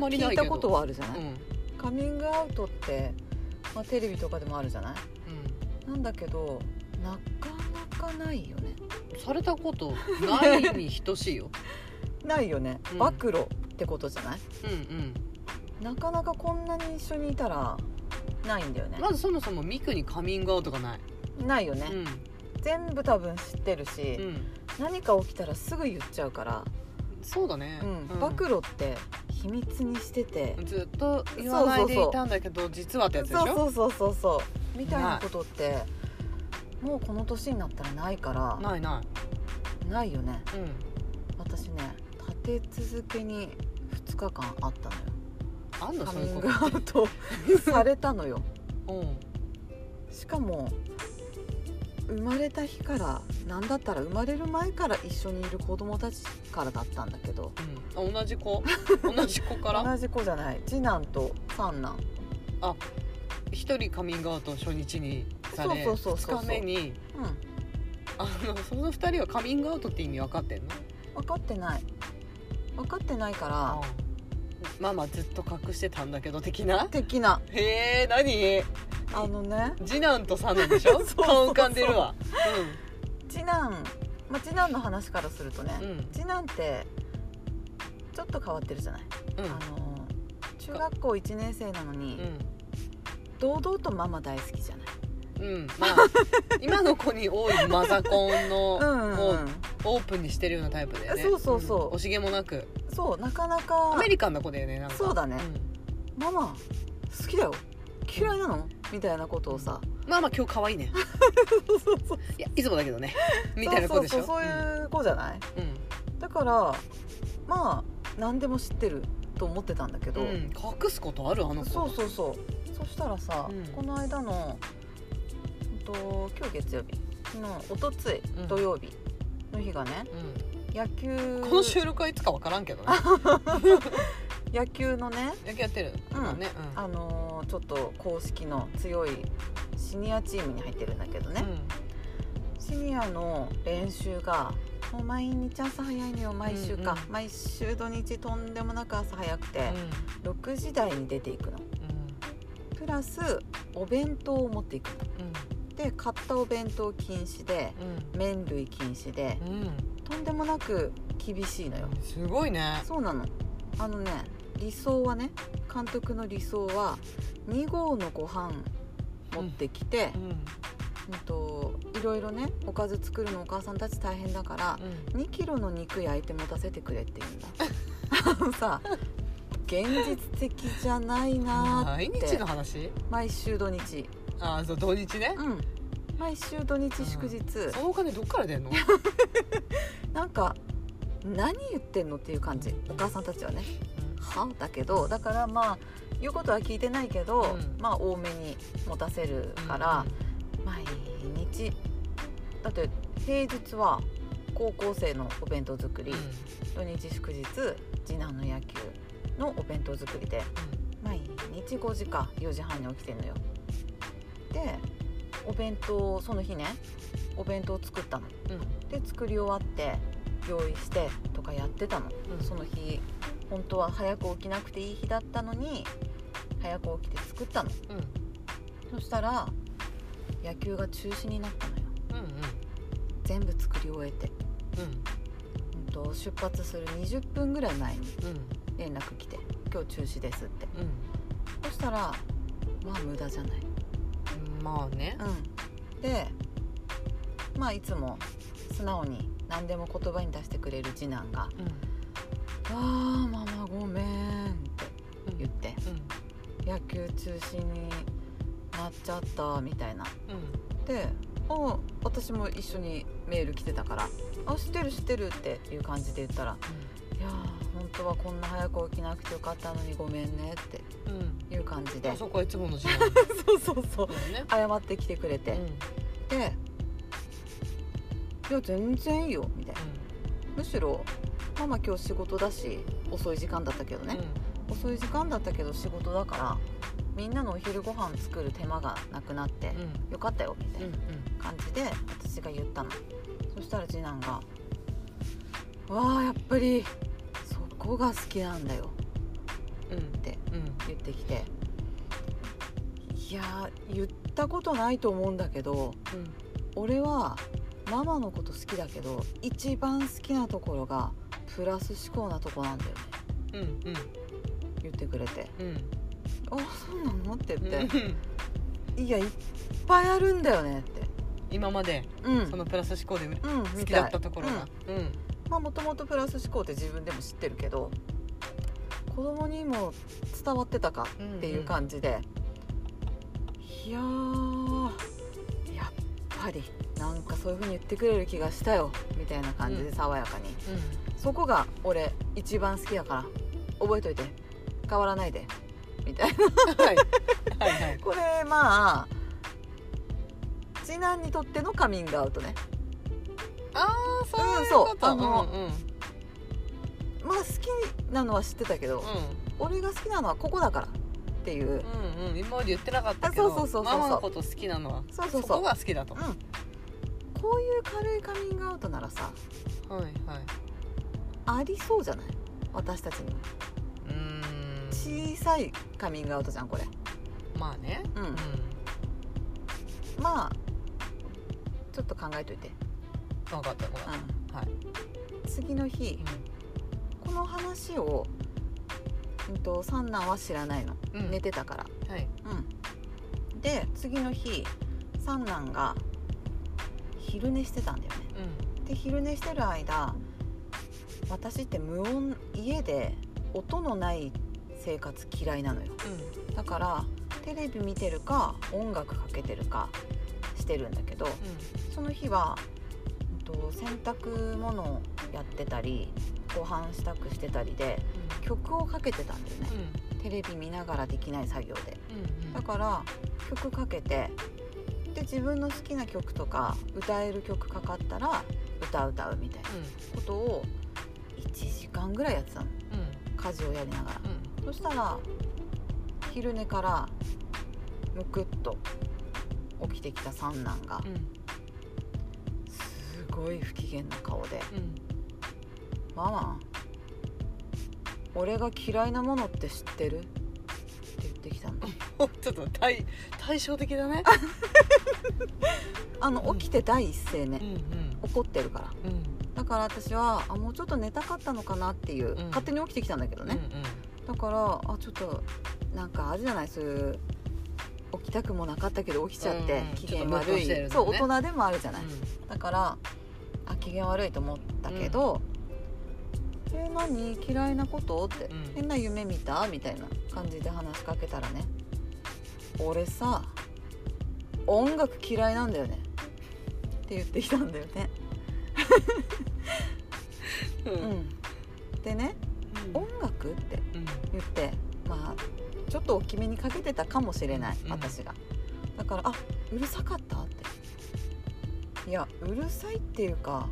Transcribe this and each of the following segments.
んまり聞いたことはあるじゃない、うん。カミングアウトって、まあ、テレビとかでもあるじゃない？うん。なんだけどなかなかないよね。されたことないに等しいよ。ないよね。うん。暴露ってことじゃない、うんなかなかこんなに一緒にいたらないんだよね。うん、まずそもそもミクにカミングアウトがない、ないよね、うん。全部多分知ってるし、うん、何か起きたらすぐ言っちゃうから、そうだね、うん。暴露って秘密にしてて、ずっと言わないでいたんだけど実はってやつでしょ？そうそうそうそうそう。みたいな。ことってもうこの年になったらないから。ないない。ないよね。うん。私ね立て続けに2日間あったのよ。あんのカミングアウトされたのよ。とうん。しかも生まれた日から何だったら生まれる前から一緒にいる子供たちからだったんだけど。うん、あ同じ子？同じ子から？同じ子じゃない。次男と三男。一人カミングアウト初日にされそうそうそうそう2日目にうん。あのその2人はカミングアウトって意味分かってんの？分かってない。分かってないからママずっと隠してたんだけど的な？的な。へえ何？あのね。次男と三男でしょ？顔浮かんでるわ。次男、まあ、次男の話からするとね、うん。うん次男ってちょっと変わってるじゃない、うん。あの中学校1年生なのに、うん。堂々とママ大好きじゃない？うん。まあ 今の子に多いマザコンのオープンにしてるようなタイプだよね。そうそうそう。ん。惜しげもなく。そうなかなかアメリカンな子だよねなんか。そうだね。ん。ママ好きだよ。嫌いなの？みたいなことをさ。まあまあ今日可愛いね。いやいつもだけどね。みたいな子でしょ？そうそうそういう子じゃない、うん。だからまあ何でも知ってると思ってたんだけど、うん。うん隠すことある？あの子。そうそうそう。そしたらさ、うん。この間の、うんと今日月曜日？のおとついうん。土曜日の日がね、うん。野球。この収録はいつか分からんけどね 野球のね。野球やってる。うん。もんねあのーちょっと公式の強いシニアチームに入ってるんだけどね、シニアの練習がもう毎日朝早いのよ毎週か、うんうん。毎週土日とんでもなく朝早くて、6時台に出ていくの。プラスお弁当を持っていくの。で買ったお弁当禁止で麺類禁止でうんうんうん。とんでもなく厳しいのよ。すごいね。そうなの。あのね理想はね監督の理想は2合のご飯持ってきて、うん。うん。といろいろねおかず作るのお母さんたち大変だから2キロの肉焼いて持たせてくれって言うんだ。さ現実的じゃないなーって。毎日の話？毎週土日。ああそう土日ね。うん。毎週土日祝日、そのお金どっから出んの？なんか何言ってんのっていう感じ。お母さんたちはねはだけどだからまあ言うことは聞いてないけど、うん。まあ多めに持たせるから、毎日。だって平日は高校生のお弁当作り、土日祝日次男の野球のお弁当作りで毎日5時か4時半に起きてんのよ。でお弁当その日ねお弁当作ったの。で作り終わって用意してとかやってたの、うん。その日本当は早く起きなくていい日だったのに早く起きて作ったの。うん。うんそしたら野球が中止になったのよ。うんうん。全部作り終えて、うん。うん、と出発する20分ぐらい前にうん。連絡来て「今日中止です」って。うん。そしたらまあ無駄じゃない。うんまあね。うん。でまあいつも素直に何でも言葉に出してくれる次男がうん「あーママごめん」ってうん言って。うん。野球中止になっちゃったみたいな。うん。であ私も一緒にメール来てたから「あ知ってる知ってる」っていう感じで言ったら「いやー本当はこんな早く起きなくてよかったのにごめんね」ってうん。いう感じで。あそこはいつもの時間 そうそうそう。だね。謝ってきてくれて、で「いや全然いいよ」みたいな。むしろ「ママ今日仕事だし遅い時間だったけどね、遅い時間だったけど仕事だからみんなのお昼ご飯作る手間がなくなってうん。よかったよ」みたいうんな感じで私が言ったの。そしたら次男が「わあやっぱりそこが好きなんだよ」うん。ってうん言ってきて。いやー言ったことないと思うんだけど俺はママのこと好きだけど一番好きなところがプラス思考なとこなんだよね。うんうん。言ってくれて。うん「あそうなの?」ってうん言って「いやいっぱいあるんだよね」って。今までうん。そのプラス思考でうん好きだったところうん。がうん。まあもともとプラス思考って自分でも知ってるけど子供にも伝わってたかっていう感じで、いやーやっぱりなんかそういう風に言ってくれる気がしたよみたいな感じで爽やかに、そこが俺一番好きだから。覚えといて。変わらないで。みたいな。うんはい。はいはい。これまあ次男にとってのカミングアウトね。ああそういううんそう。ことあのうんうん。まあ好きなのは知ってたけど、俺が好きなのはここだからっていう、うんうん。うん今まで言ってなかったけどあそうそうそうそう。ママのこと好きなのはそうそうそう。そこが好きだと。うん。こういう軽いカミングアウトならさはいはいありそうじゃない？私たちに。もうーん。小さいカミングアウトじゃんこれ。まあね。うん。うん。まあちょっと考えといて、分かった分かっうたはい。ん、次の日。この話を、うん、と三男は知らないの、うん。寝てたから。はい。うん。で次の日三男が昼寝してたんだよね。うん。で昼寝してる間私って無音家で音のない生活嫌いなのよ。だからテレビ見てるか音楽かけてるかしてるんだけどその日は、うんと洗濯物をやってたりご飯支度してたりで曲をかけてたんだよね。うん。テレビ見ながらできない作業で。うんうん。だから曲かけてで自分の好きな曲とか歌える曲かかったら歌う歌うみたいなことを1時間ぐらいやってたの。うん。家事をやりながら。うん。そしたら昼寝からむくっと起きてきた三男がうん。すごい不機嫌な顔でうん「ママ俺が嫌いなものって知ってる?」って言ってきたの。お ちょっと対対照的だね。あのうん起きて第一声ねうんうん。怒ってるから。うん。だから私はあもうちょっと寝たかったのかなっていう、うん。勝手に起きてきたんだけどね、だからあちょっとなんかあるじゃないそういう起きたくもなかったけど起きちゃって、うん機嫌悪い、ね。そう大人でもあるじゃない、うだからあ機嫌悪いと思ったけど「え何？嫌いなこと?」って、うん。変な夢見た?」みたいな感じで話しかけたらね「俺さ音楽嫌いなんだよね」って言ってきたんだよね。ん。うんうん、でね「音楽?」ってうん。言ってまあちょっと大きめにかけてたかもしれない、うん。私が。だから「あうるさかった?」って。いやうるさいっていうか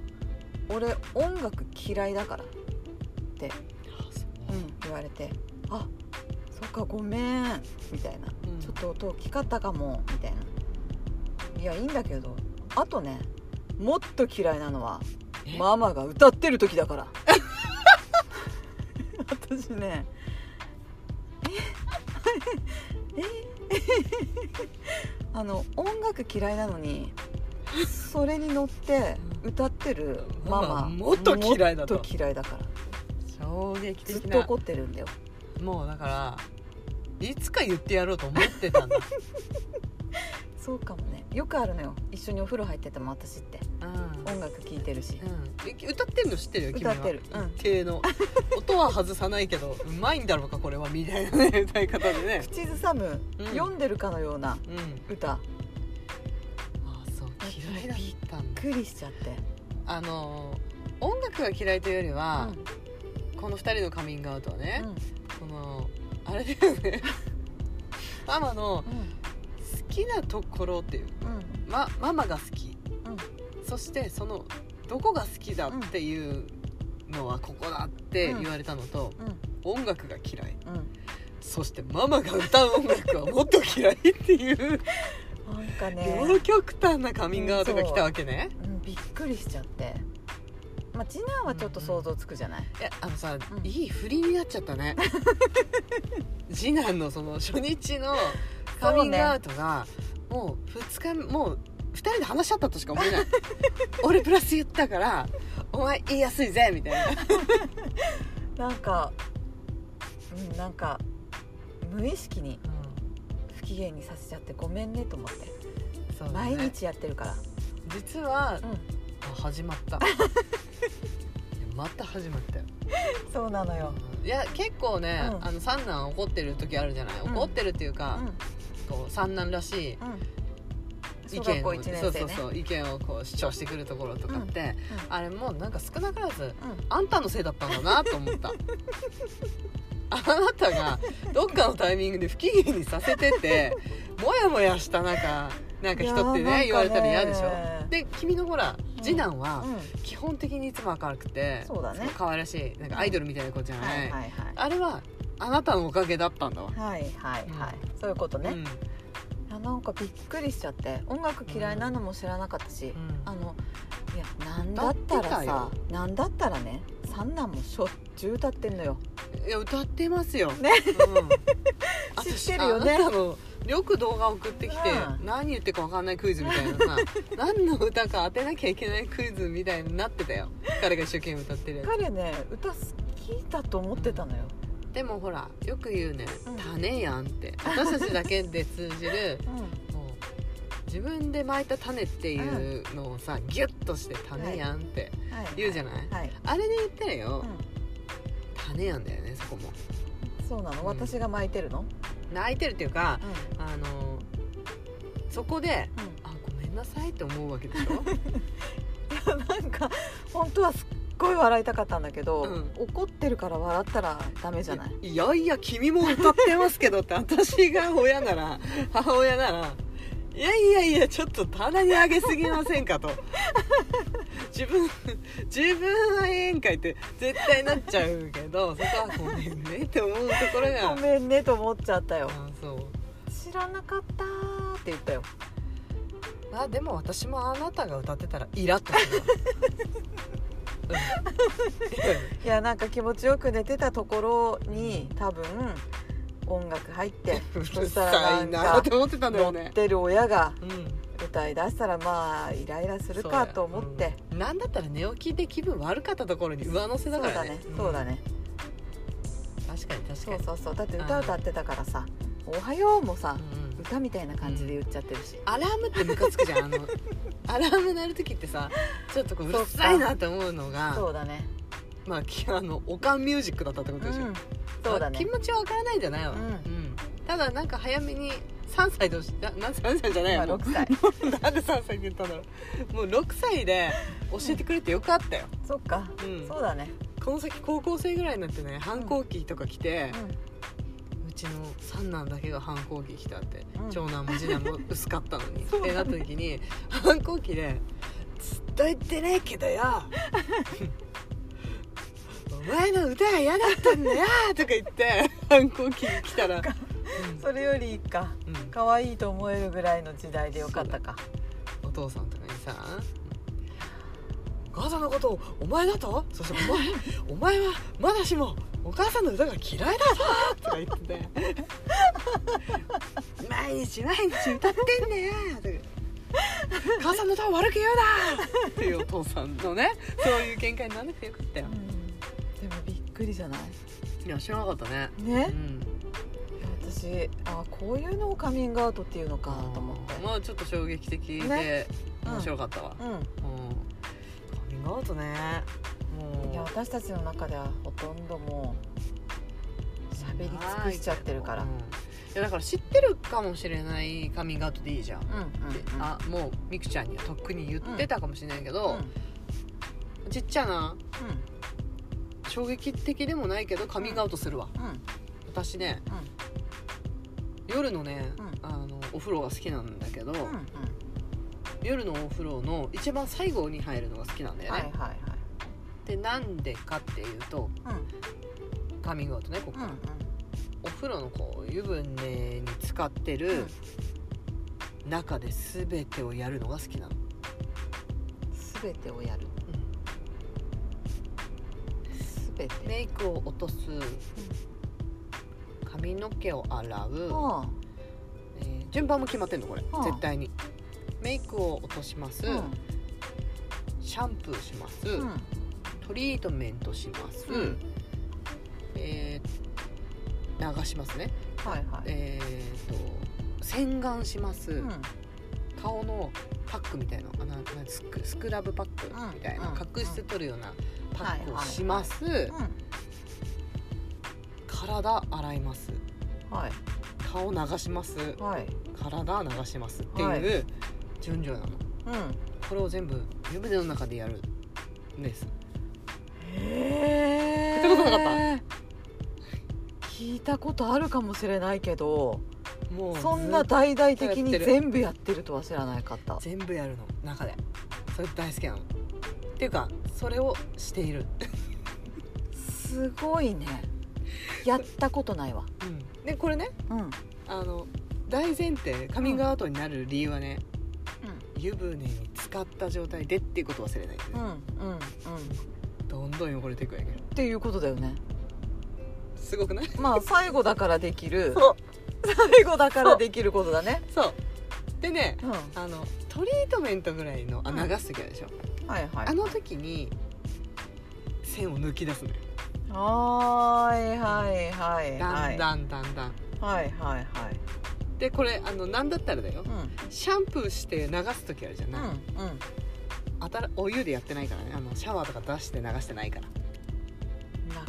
俺音楽嫌いだからって、うん、言われて「あそっかごめん」みたいな。うん「ちょっと音大きかったかも」みたいな「いやいいんだけどあとねもっと嫌いなのはえ？ママが歌ってる時だから。私ねえ？え？あの音楽嫌いなのにそれに乗って歌ってるママもっと嫌いだと。もっと嫌いだから。衝撃ずっと怒ってるんだよ。もうだからいつか言ってやろうと思ってたんだ。そうかもね。よくあるのよ。一緒にお風呂入ってても私って。うん音楽聴いてるし。うん、え歌ってるの知ってるよ君は。歌ってる。うん。一定の。音は外さないけどうまいんだろうかこれはみたいなね歌い方でね。口ずさむ、うん。読んでるかのようなうん。歌。あそう嫌いだったんだ。びっくりしちゃって。あの音楽が嫌いというよりはう、ん。この2人のカミングアウトはね、うん。このあれだよね。ママの好きなところっていう、うん。ま、ママが好き。うんそしてそのどこが好きだっていうのはここだって言われたのと、うん。音楽が嫌い。うん。そしてママが歌う音楽はもっと嫌いっていうなんかね。両極端なカミングアウトが来たわけね、うん。びっくりしちゃって。まあ次男はちょっと想像つくじゃない、いやあのさ、うん。いい振りになっちゃったね。次男のその初日のカミングアウトが、もう2日もう2人で話し合ったとしか思えない。俺プラス言ったからお前言いやすいぜみたいな、なんかうんなんか無意識に不機嫌にさせちゃってごめんねと思って、そうだね。毎日やってるから。実は、うん。あ始まった。いやまた始まったよ。そうなのよ、いや結構ね、うん。あの三男怒ってる時あるじゃない、うん。怒ってるっていううか、ん。こう三男らしいうん、意見を、小学校1年生ね。そうそうそう意見をこう主張してくるところとかって、うんあれもうなんか少なからずうん。あんたのせいだったんだなと思った。あなたがどっかのタイミングで不機嫌にさせててもやもやした中なんか人ってね言われたら嫌でしょ。で君のほら次男はうん。基本的にいつも明るくてそうだね。可愛らしいなんかアイドルみたいな子じゃはないあれはあなたのおかげだったんだわ。はいはいはい、うそういうことね、やなんかびっくりしちゃって。音楽嫌いなのも知らなかったし、うん。あのいやなんだったらさなんだったらね三男もしょっちゅう歌ってんのよ。いや歌ってますよ、ね。うん、知ってるよね。よく動画送ってきて、うん。何言ってるか分かんないクイズみたいなさ 何の歌か当てなきゃいけないクイズみたいになってたよ。彼が一生懸命歌ってるや彼ね歌好きだと思ってたのよ、つでもほらよく言うねうん「種やん」って。私たちだけで通じる うもう自分で巻いた種っていうのをさギュッとして「種やん」って言うじゃない？はい、あれで言ったらよう種やんだよねそこも。ん、そうなの、うん。私が巻いてるの？泣いてるっていうかうあのそこであごめんなさいって思うわけでしょ？なんか本当はすっごい笑いたかったんだけど、うん。怒ってるから笑ったらダメじゃない？いやいや君も歌ってますけどって私が親なら 母親ならいやいやいやちょっと棚に上げすぎませんかと。自分自分はええんかいって絶対なっちゃうけどそこはごめんねって思うところが。ごめんねと思っちゃったよ。あそう。知らなかったーって言ったよ。まあでも私もあなたが歌ってたらイラッとする いやなんか気持ちよく寝てたところに多分音楽入って うそるしたらさないんかなって思ってたんだよね。乗っ、てる親がうん。歌い出したらまあイライラするかと思って。うんなんだったら寝起きで気分悪かったところに上乗せそうだね。だからね。そうだね。うん。確かに確かに。そうそうそう。だって歌歌ってたからさ「おはよう」もさうんうん。歌みたいな感じで言っちゃってるし。アラームってムカつくじゃんあのアラーム鳴る時ってさちょっとこううるさいなって思うのがそうだね。まあきあのおかんミュージックだったってことでしょ、うん。そうだね。気持ちはわからないんじゃないわ、うん。うん。ただなんか早めに3歳としなな3歳じゃない今よ。もう6歳。なんで3歳って言ったんだろう。もう6歳で教えてくれてよかったよ、そっか。うん。そうだね。この先高校生ぐらいになってね反抗期とか来て、ううちの三男だけが反抗期来たって、うん。長男も次男も薄かったのに。ってなった時に反抗期で「ずっと言ってねえけどよ。お前の歌が嫌だったんだよ」とか言って反抗期に来たら、ん。それよりいいか。うん。うん可愛いと思えるぐらいの時代でよかったか。お父さんとかにさ「お母さんのことをお前だと？そしてお前お前はまだしもお母さんの歌が嫌いだぞ!」とか言ってて「毎日毎日歌ってんだよ!」とか「母さんの歌を悪く言うな!」っていうお父さんのねそういう見解にならなくてよかったよ。でもびっくりじゃない？いや知らなかったね。うねん。いや私あこういうのをカミングアウトっていうのかと思って。まあちょっと衝撃的でね？面白かったわ、ううん。カミングアウトねいや私たちの中ではほとんどもう喋り尽くしちゃってるから。うん。いやだから知ってるかもしれないカミングアウトでいいじゃん、うんうんであもうみくちゃんにはとっくに言ってたかもしれないけど、うん。ちっちゃな衝撃的でもないけどカミングアウトするわ、うん。うん。私ねうん夜のね、うん。あのお風呂が好きなんだけど、うんうん。夜のお風呂の一番最後に入るのが好きなんだよね、はいはいはいでなんでかっていうとうんカミングアウトねここ、うんお風呂のこう湯船に使ってる中で全てをやるのが好きなの、すべてをやる。べて。メイクを落とす。髪の毛を洗う、はえー順番も決まってんのこれ、はあ絶対に。メイクを落とします、あシャンプーします、うんトリートメントします、うん。えー流しますね。はいはい。えー、と洗顔します、うん。顔のパックみたいなあななスクスクラブパックうん。みたいな、うん。角質取るようなパックをはいはい。します、う体洗います。んはい。顔流します。はい。体流します。ってはい。いう順序なの。うん。これを全部湯船の中でやるんですなかっ聞いたことあるかもしれないけどもうそんな大々的に全部やってるとは知らなかった。全部やるの。中で。それ大好きなの。っていうかそれをしている、すごいね。やったことないわ。うん、でこれねうん。うんあの大前提カミングアウトになる理由はね、湯船に浸かった状態でっていうことを忘れないで、うんうんうん。っどんどん汚れていくんやけどていうことだよね。すごくない？まあ最後だからできる。そう。最後だからできることだね。そう。でねうん。あのトリートメントぐらいのあうん。流す時あるでしょ、はいはい。あの時に線を抜き出すのよ。はーいはいはいだはい。んだんだんだんはいはいはい。でこれあのなんだったらだよ。うん。シャンプーして流す時あるじゃない、うんうん。あたらお湯でやってないからね。あのシャワーとか出して流してないから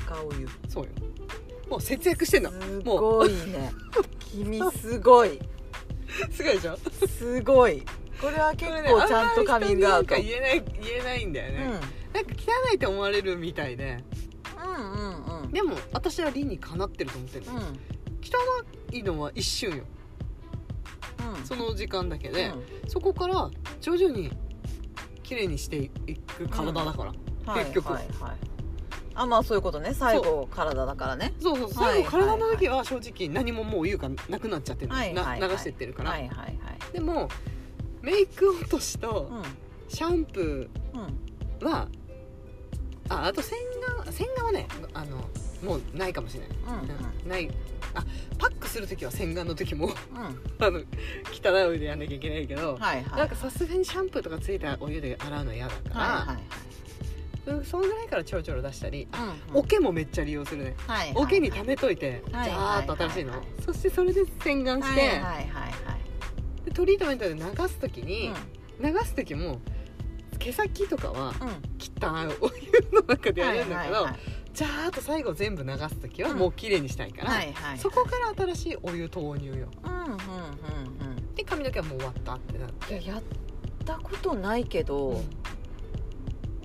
中お湯そうよ。もう節約してんの。すごいね。君すごい。すごいでしょ？すごい。これは結構ちゃんとカミングアウト、あんまり人になんか言えない言えないんだよね、うん。なんか汚いって思われるみたいでうんうんうん。でも私は理にかなってると思ってるの、うん。汚いのは一瞬よ。うん。その時間だけで、うん。そこから徐々に綺麗にしていく体だから、はい結局はいはいあまあそういうことね。最後体だからね。そうそう。はい最後体の時は正直何ももう言うかなくなっちゃってるの、はいはい流してってるから、はいはいはい。でもメイク落としとうん。シャンプうん。ーはああと洗顔洗顔はねあのもうないかもしれない、うんうん。ない。あパックする時は洗顔の時もうん。あの汚いお湯でやんなきゃいけないけど、はいはい。なんかさすがにシャンプーとかついたお湯で洗うの嫌だから、はいはいうんそのぐらいからちょろちょろ出したり、うんうん。桶もめっちゃ利用するね。はい桶に溜めといて、はいジャーっと新しいの、はいはいそしてそれで洗顔して、はいはいはいはい。でトリートメントで流す時に、う流す時も毛先とかはんうん。汚いお湯の中でやるんだけど、はいはいジャーっと最後全部流す時はうん。もう綺麗にしたいから、はいはいそこから新しいお湯投入よ。うんうんうんうん。で髪の毛はもう終わったってなって。やったことないけど、うん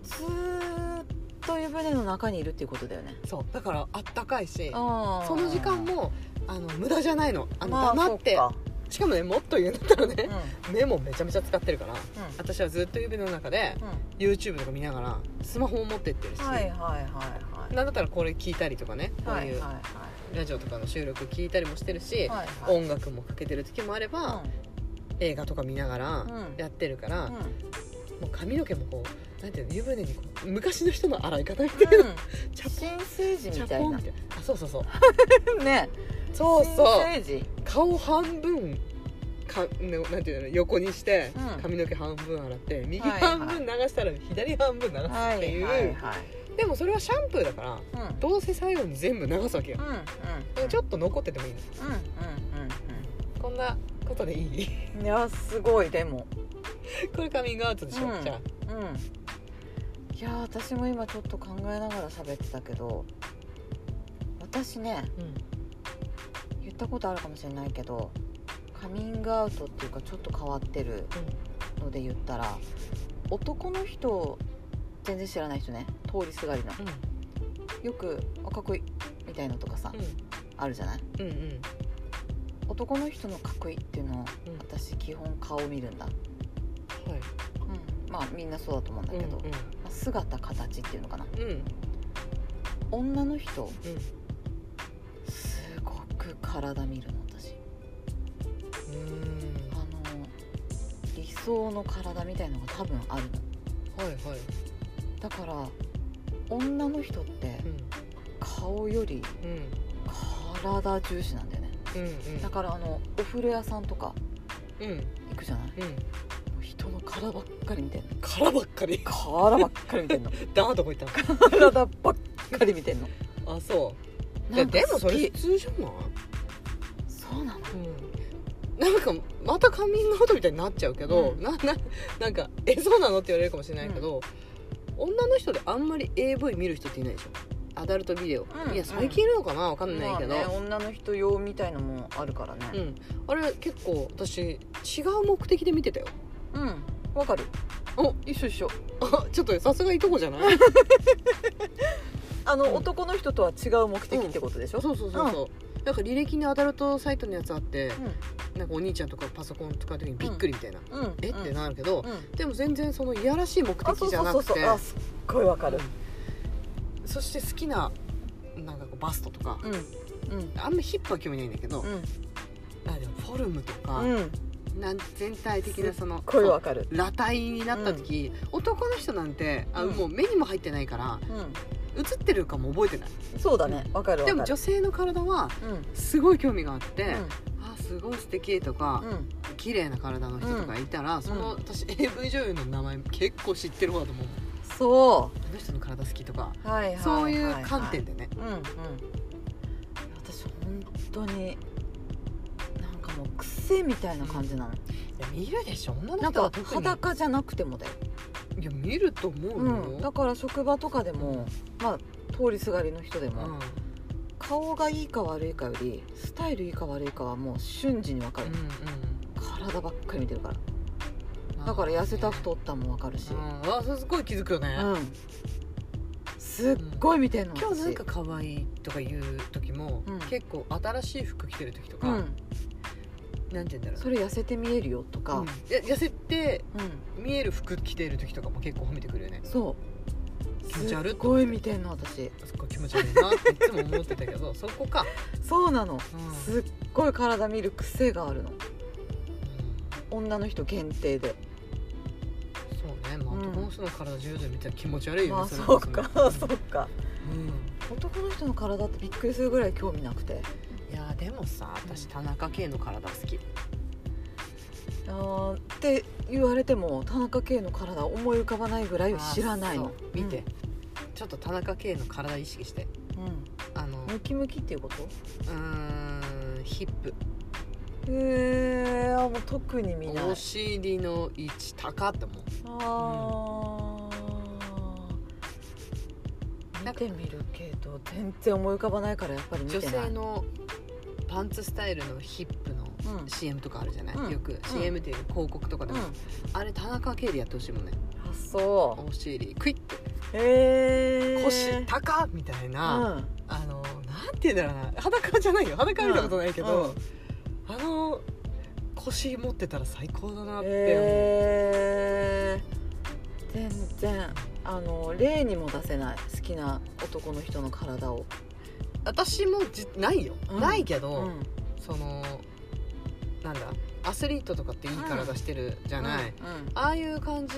ずーっと湯船の中にいるっていうことだよね。そう。だからあったかいしそその時間もあの無駄じゃないの。あの、まあ黙って。そっか。しかもねもっと言うんだったらね。う、ん。目もめちゃめちゃ使ってるからう私はずっと指の中でんうん。YouTube とか見ながらスマホも持ってってるし、はいはいはいはい。なんだったらこれ聞いたりとかねこういうラジオとかの収録聞いたりもしてるし、いはいはい。音楽もかけてる時もあれば、映画とか見ながらうん。やってるから、うんもう髪の毛もこうなんていうの湯船にこう昔の人の洗い方みたいな、うん。チャポン。新生児チみたいな。あそうそうそう。ね。そうそう。新生児。顔半分かねなんていうの横にして、うん。髪の毛半分洗って右半分流したら左半分流すはっていう、いはいはい。でもそれはシャンプーだからうん。うんどうせ最後に全部流すわけよ、うんちょっと残っててもいいのうんうんこんなことでいい？うんうんいやすごいでも これカミングアウトでしょ、うん。じゃあ。うん。いや私も今ちょっと考えながら喋ってたけど私ね言ったことあるかもしれないけどカミングアウトっていうかちょっと変わってるので言ったら男の人全然知らない人ね。通りすがりの。うん。よくあかっこいいみたいのとかさ、あるじゃない？うんうんうん。男の人のかっこいいっていうのをうん。私基本顔見るんだ、はい。うん、まあみんなそうだと思うんだけど、うんまあ姿形っていうのかな。うん。うん女の人うん。すごく体見るの私。うん。あの理想の体みたいのが多分あるの。はいはい。だから女の人ってうん。顔よりうん体重視なんだよね。うん。だからあのお風呂屋さんとかうんうん。行くじゃない？うん人の体ばっかり見てんの。殻ばっかり？体ばっかり見てんの。ダーどこ行ったの。体ばっかり見てんの。あそう。でもそれ普通じゃない？そうなの。うん。なんかまたカミングアウトみたいになっちゃうけど、うん。なななんか「えそうなの?」って言われるかもしれないけど、女の人であんまり AV 見る人っていないでしょ？アダルトビデオ、うん。いや最近いるのかな？わかんないけど、まあね、女の人用みたいのもあるからね。うん、あれ結構私違う目的で見てたようん。わかる。お一緒一緒。あちょっとさすがいとこじゃない？あの、うん男の人とは違う目的ってことでしょ、そうそうそうそう、なんか履歴にアダルトサイトのやつあって、なんかお兄ちゃんとかパソコン使う時にびっくりみたいな、うん。うん。え？ってなるけど、うん。でも全然そのいやらしい目的じゃなくて。そうあすっごいわかる。そして好きななんかバストとか、うん。うん。あんまヒップは興味ないんだけど、うん。あでもフォルムとか、うんなん全体的なそのこれわかる。裸体になった時、男の人なんてあ、うん。もう目にも入ってないからう映ってるかも覚えてない。んそうだね。わかるわかる。でも女性の体はうん。すごい興味があって、うあすごい素敵とか、んうん。綺麗な体の人とかいたら、その私 AV 女優の名前結構知ってる方だと思う。そあの人の体好きとか、うはいはいはいそういう観点でね、うんうん。私本当にもう癖みたいな感じなの、いや見るでしょ。女のなんか人は特に。裸じゃなくてもだよ、いや見ると思うよ、うん、だから職場とかでもまあ通りすがりの人でも、うん。顔がいいか悪いかよりスタイルいいか悪いかはもう瞬時に分かる、体ばっかり見てるから。うんだから痩せた太ったも分かるし、うん。あそれすごい気づくよね、うん。すっごい見てんの、今日なんか私。可愛いとか言う時も、うん。結構新しい服着てる時とか、うん、なんて言うんだろう。それ痩せて見えるよとか、痩せてうん。見える服着てる時とかも結構褒めてくるよね。そう。気持ち悪いすっごい見てんの私。すっごい気持ち悪いな。っていつも思ってたけど そこか、そうなの、うん。すっごい体見る癖があるの。女の人限定で。そうね。まあうん。男の人の体十度見たら気持ち悪いよね、まあれそうか。こ そうか。うん。男の人の体ってびっくりするぐらい興味なくていやでもさ私田中圭の体好き。あーって言われても田中圭の体思い浮かばないぐらい知らないの。あそう。見て、ちょっと田中圭の体意識して。うん、あのうん、ムキムキっていうこと？うーんヒップ。へえもう特に見ない。お尻の位置高って思う。あー、なんか見てみるけど全然思い浮かばないからやっぱり見て女ない。性のパンツスタイルのヒップのうん。CM とかあるじゃない、うん。よく CM っていう広告とかでも、うん。あれ田中圭でやってほしいもんね。あそお尻クイッてうへえ腰高っみたいな、うん。あのなんて言うんだろうな。裸じゃないよ。裸見たことないけど、うん。あの腰持ってたら最高だなって思う、へえ全然あの例にも出せない。好きな男の人の体を、私もじないよ、うん。ないけど、うん。そのなんだアスリートとかっていい体してるじゃない、うんああいう感じ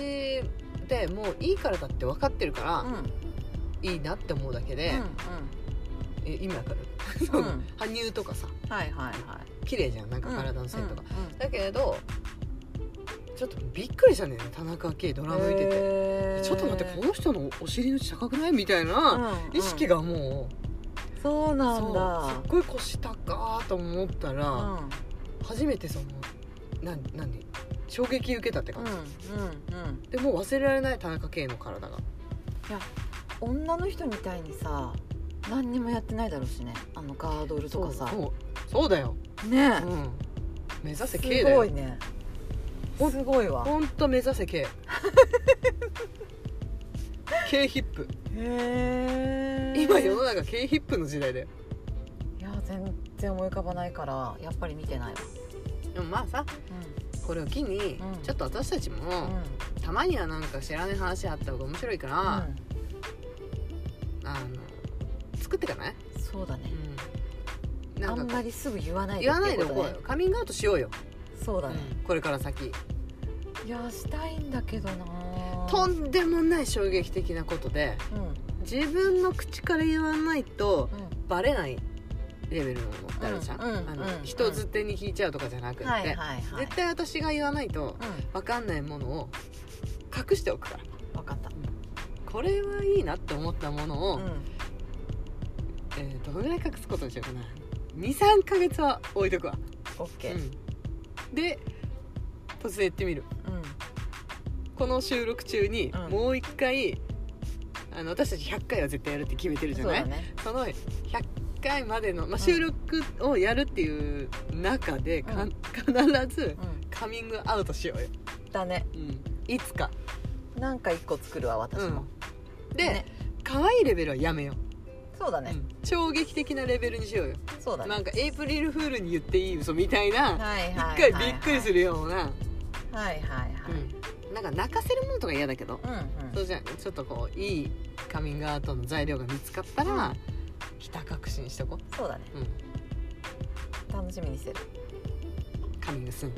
でもういい体って分かってるから、うん。うんいいなって思うだけで、え意味わかる、うん。羽生とかさ。はいはいはい。綺麗じゃんなんか体の線とか、うんだけどちょっとびっくりしたね田中圭ドラマ見てて、へー。ちょっと待ってこの人のお尻の位置高くない？みたいな意識ががもう、そうなんだ。すっごい腰高ーと思ったら、うん。初めてそのなん何？衝撃受けたって感じ、うんうんうん。でもう忘れられない田中圭の体が。女の人みたいにさ何にもやってないだろうしね。あのガードルとかさ。そうだよ、ね。うん、目指せす K だよ。ごいね。すごいわ。ほんと目指せ K K ヒップ。へえ今世の中 K ヒップの時代だよ。いや全然思い浮かばないからやっぱり見てないわ。でもまあさこれを機に、うん。ちょっと私たちも、うん。うんたまにはなんか知らない話あった方が面白いから、あの作ってかない、うんそうだね。うん、なあんまりすぐ言わないで言わないでおこうよ。カミングアウトしようよ、そうだね。うん。これから先。いやしたいんだけどなとんでもない衝撃的なことでうん。自分の口から言わないとうん。バレないレベルのものってあるじゃん、うんうん。あのうん人づてに聞いちゃうとかじゃなくて、はいはいはい。絶対私が言わないとう分かんないものを隠しておくから。ん分かった。これはいいなって思ったものを、うん。えーどのぐらい隠すことにしようかな。23ヶ月は置いとくわ、オッケー。うん。で突然言ってみる。うんこの収録中にうん。もう一回、あの私たち100回は絶対やるって決めてるじゃない？そね。その100回までの、まあ、収録をやるっていう中でか、うん。必ずうカミングアウトしようよ、んだね。うん、いつか、なんか一個作るわ私も。で、ね。可愛いレベルはやめよう、そうだね。うん。衝撃的なレベルにしようよ。そうだね。なんかエイプリルフールに言っていい嘘みたいなはい一はい回びっくりするような、はいはいはい。うんなんか泣かせるものとか嫌だけど、うんうん。そうじゃんちょっとこういいカミングアウトの材料が見つかったら、うん。ひた隠しにしとこそうだね。う、うん、楽しみにしてる。カミングスン